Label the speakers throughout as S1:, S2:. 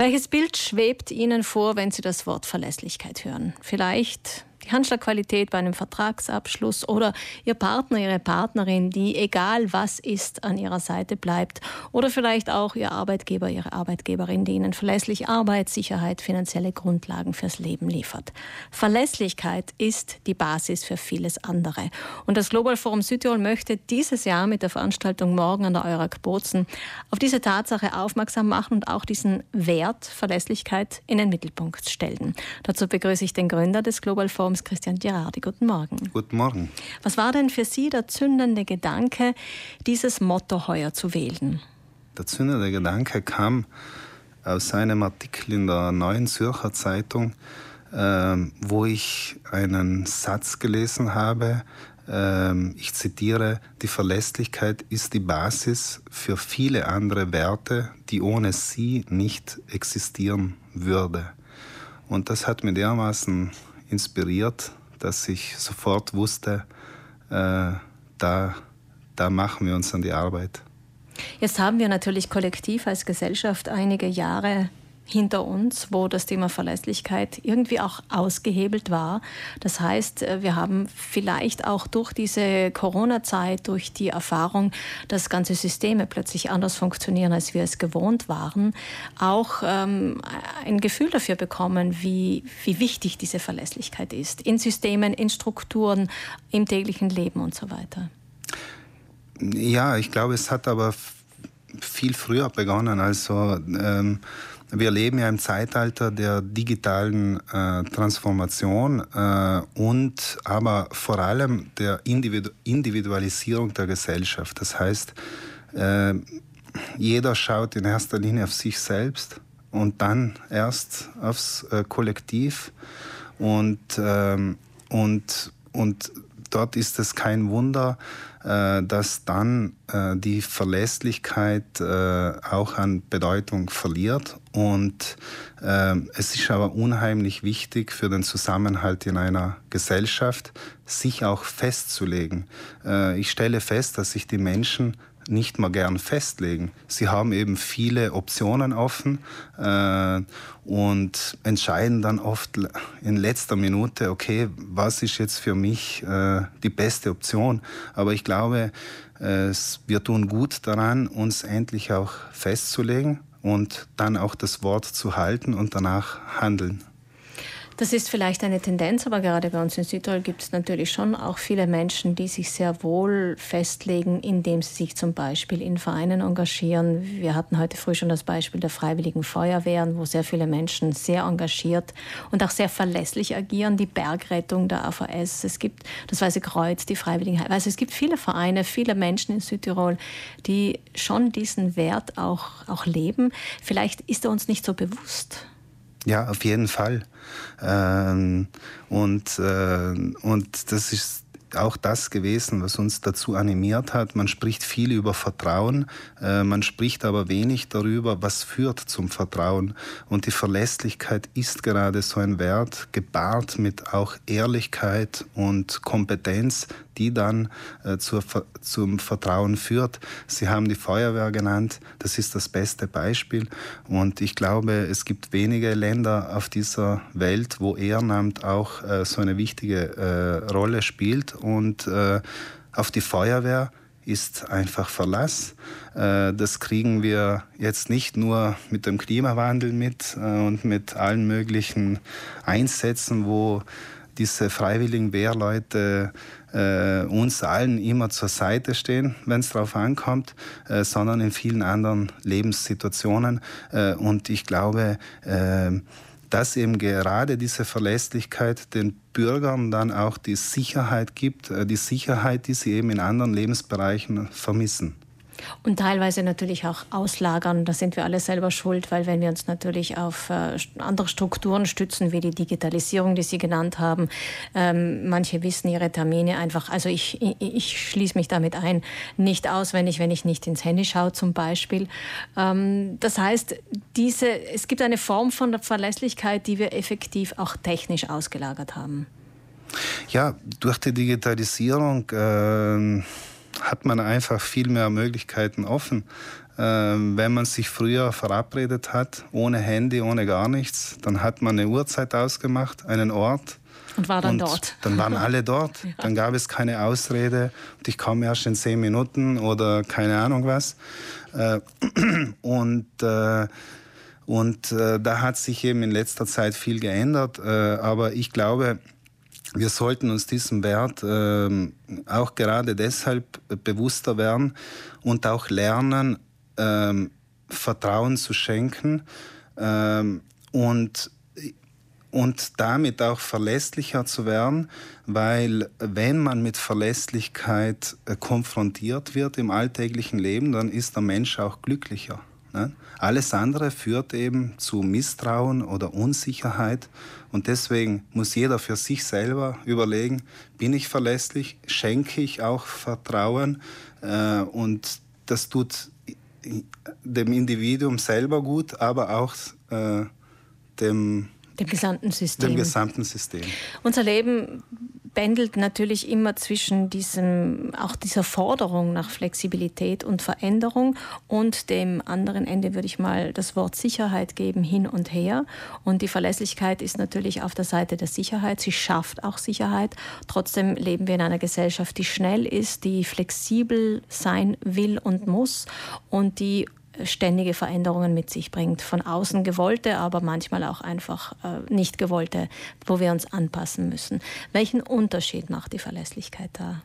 S1: Welches Bild schwebt Ihnen vor, wenn Sie das Wort Verlässlichkeit hören? Vielleicht die Handschlagqualität bei einem Vertragsabschluss oder Ihr Partner, Ihre Partnerin, die egal was ist, an Ihrer Seite bleibt. Oder vielleicht auch Ihr Arbeitgeber, Ihre Arbeitgeberin, die Ihnen verlässlich Arbeit, Sicherheit, finanzielle Grundlagen fürs Leben liefert. Verlässlichkeit ist die Basis für vieles andere. Und das Global Forum Südtirol möchte dieses Jahr mit der Veranstaltung morgen an der Eurak Bozen auf diese Tatsache aufmerksam machen und auch diesen Wert Verlässlichkeit in den Mittelpunkt stellen. Dazu begrüße ich den Gründer des Global Forum Forums Christian Girardi. Guten Morgen.
S2: Guten Morgen.
S1: Was war denn für Sie der zündende Gedanke, dieses Motto heuer zu wählen?
S2: Der zündende Gedanke kam aus einem Artikel in der Neuen Zürcher Zeitung, äh, wo ich einen Satz gelesen habe. Äh, ich zitiere, die Verlässlichkeit ist die Basis für viele andere Werte, die ohne sie nicht existieren würde. Und das hat mir dermaßen inspiriert, dass ich sofort wusste, äh, da, da machen wir uns an die Arbeit.
S1: Jetzt haben wir natürlich kollektiv als Gesellschaft einige Jahre hinter uns, wo das Thema Verlässlichkeit irgendwie auch ausgehebelt war. Das heißt, äh, wir haben vielleicht auch durch diese Corona-Zeit, durch die Erfahrung, dass ganze Systeme plötzlich anders funktionieren, als wir es gewohnt waren, auch ähm, ein Gefühl dafür bekommen, wie, wie wichtig diese Verlässlichkeit ist. In Systemen, in Strukturen, im täglichen Leben und so weiter.
S2: Ja, ich glaube, es hat aber viel früher begonnen. Also ähm, wir leben ja im Zeitalter der digitalen äh, Transformation äh, und aber vor allem der Individu Individualisierung der Gesellschaft. Das heißt, äh, jeder schaut in erster Linie auf sich selbst und dann erst aufs äh, Kollektiv und, ähm, und, und dort ist es kein Wunder, dass dann äh, die Verlässlichkeit äh, auch an Bedeutung verliert. Und es ist aber unheimlich wichtig für den Zusammenhalt in einer Gesellschaft, sich auch festzulegen. Ich stelle fest, dass sich die Menschen nicht mal gern festlegen. Sie haben eben viele Optionen offen äh, und entscheiden dann oft in letzter Minute, okay, was ist jetzt für mich äh, die beste Option. Aber ich glaube, äh, wir tun gut daran, uns endlich auch festzulegen und dann auch das Wort zu halten und danach handeln.
S1: Das ist vielleicht eine Tendenz, aber gerade bei uns in Südtirol gibt es natürlich schon auch viele Menschen, die sich sehr wohl festlegen, indem sie sich zum Beispiel in Vereinen engagieren. Wir hatten heute früh schon das Beispiel der Freiwilligen Feuerwehren, wo sehr viele Menschen sehr engagiert und auch sehr verlässlich agieren. Die Bergrettung der AVS, es gibt das Weiße Kreuz, die Freiwilligen. Also es gibt viele Vereine, viele Menschen in Südtirol, die schon diesen Wert auch, auch leben. Vielleicht ist er uns nicht so bewusst.
S2: Ja, auf jeden Fall. Ähm, und, äh, und das ist auch das gewesen, was uns dazu animiert hat. Man spricht viel über Vertrauen, äh, man spricht aber wenig darüber, was führt zum Vertrauen. Und die Verlässlichkeit ist gerade so ein Wert, gepaart mit auch Ehrlichkeit und Kompetenz, die dann äh, zur, zum Vertrauen führt. Sie haben die Feuerwehr genannt, das ist das beste Beispiel. Und ich glaube, es gibt wenige Länder auf dieser Welt, wo Ehrenamt auch äh, so eine wichtige äh, Rolle spielt. Und äh, auf die Feuerwehr ist einfach Verlass. Äh, das kriegen wir jetzt nicht nur mit dem Klimawandel mit äh, und mit allen möglichen Einsätzen, wo diese freiwilligen Wehrleute äh, uns allen immer zur Seite stehen, wenn es darauf ankommt, äh, sondern in vielen anderen Lebenssituationen. Äh, und ich glaube, äh, dass eben gerade diese Verlässlichkeit den Bürgern dann auch die Sicherheit gibt, äh, die Sicherheit, die sie eben in anderen Lebensbereichen vermissen.
S1: Und teilweise natürlich auch auslagern. Da sind wir alle selber schuld, weil wenn wir uns natürlich auf äh, andere Strukturen stützen, wie die Digitalisierung, die Sie genannt haben, ähm, manche wissen ihre Termine einfach, also ich, ich, ich schließe mich damit ein, nicht auswendig, wenn ich nicht ins Handy schaue zum Beispiel. Ähm, das heißt, diese, es gibt eine Form von Verlässlichkeit, die wir effektiv auch technisch ausgelagert haben.
S2: Ja, durch die Digitalisierung äh hat man einfach viel mehr Möglichkeiten offen. Ähm, wenn man sich früher verabredet hat, ohne Handy, ohne gar nichts, dann hat man eine Uhrzeit ausgemacht, einen Ort.
S1: Und war dann und dort.
S2: Dann waren alle dort. Ja. Dann gab es keine Ausrede und ich komme erst in zehn Minuten oder keine Ahnung was. Äh, und äh, und äh, da hat sich eben in letzter Zeit viel geändert. aber ich glaube, wir sollten uns diesem Wert äh, auch gerade deshalb bewusster werden und auch lernen, äh, Vertrauen zu schenken äh, und, und damit auch verlässlicher zu werden, weil wenn man mit Verlässlichkeit äh, konfrontiert wird im alltäglichen Leben, dann ist der Mensch auch glücklicher. Ne? Alles andere führt eben zu Misstrauen oder Unsicherheit. Und deswegen muss jeder für sich selber überlegen, bin ich verlässlich, schenke ich auch Vertrauen. Äh, und das tut dem Individuum selber gut, aber auch äh, dem,
S1: dem gesamten System.
S2: Dem gesamten System.
S1: Unser Leben pendelt natürlich immer zwischen diesem, auch dieser Forderung nach Flexibilität und Veränderung und dem anderen Ende würde ich mal das Wort Sicherheit geben, hin und her. Und die Verlässlichkeit ist natürlich auf der Seite der Sicherheit. Sie schafft auch Sicherheit. Trotzdem leben wir in einer Gesellschaft, die schnell ist, die flexibel sein will und muss und die ständige Veränderungen mit sich bringt. Von außen gewollte, aber manchmal auch einfach äh, nicht gewollte, wo wir uns anpassen müssen. Welchen Unterschied macht die Verlässlichkeit da?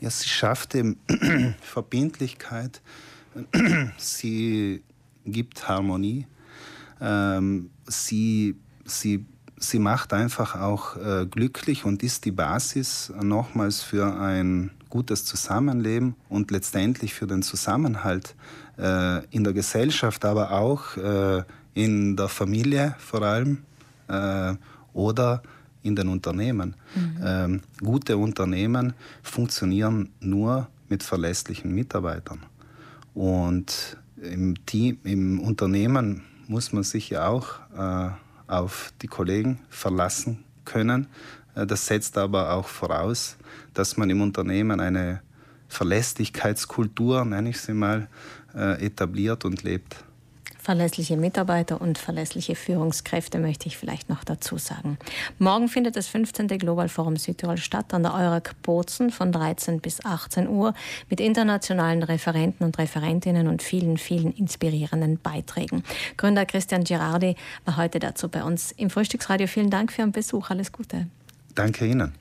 S2: Ja, sie schafft eben Verbindlichkeit, sie gibt Harmonie, ähm, sie, sie, sie macht einfach auch äh, glücklich und ist die Basis nochmals für ein gutes Zusammenleben und letztendlich für den Zusammenhalt äh, in der Gesellschaft, aber auch äh, in der Familie vor allem äh, oder in den Unternehmen. Mhm. Ähm, gute Unternehmen funktionieren nur mit verlässlichen Mitarbeitern. Und im Team, im Unternehmen muss man sich ja auch äh, auf die Kollegen verlassen können. Äh, das setzt aber auch voraus, dass man im Unternehmen eine Verlässlichkeitskultur, nenne ich sie mal, äh, etabliert und lebt.
S1: Verlässliche Mitarbeiter und verlässliche Führungskräfte möchte ich vielleicht noch dazu sagen. Morgen findet das 15. Global Forum Südtirol statt an der Eurak Bozen von 13 bis 18 Uhr mit internationalen Referenten und Referentinnen und vielen, vielen inspirierenden Beiträgen. Gründer Christian Girardi war heute dazu bei uns im Frühstücksradio. Vielen Dank für Ihren Besuch. Alles Gute.
S2: Danke Ihnen.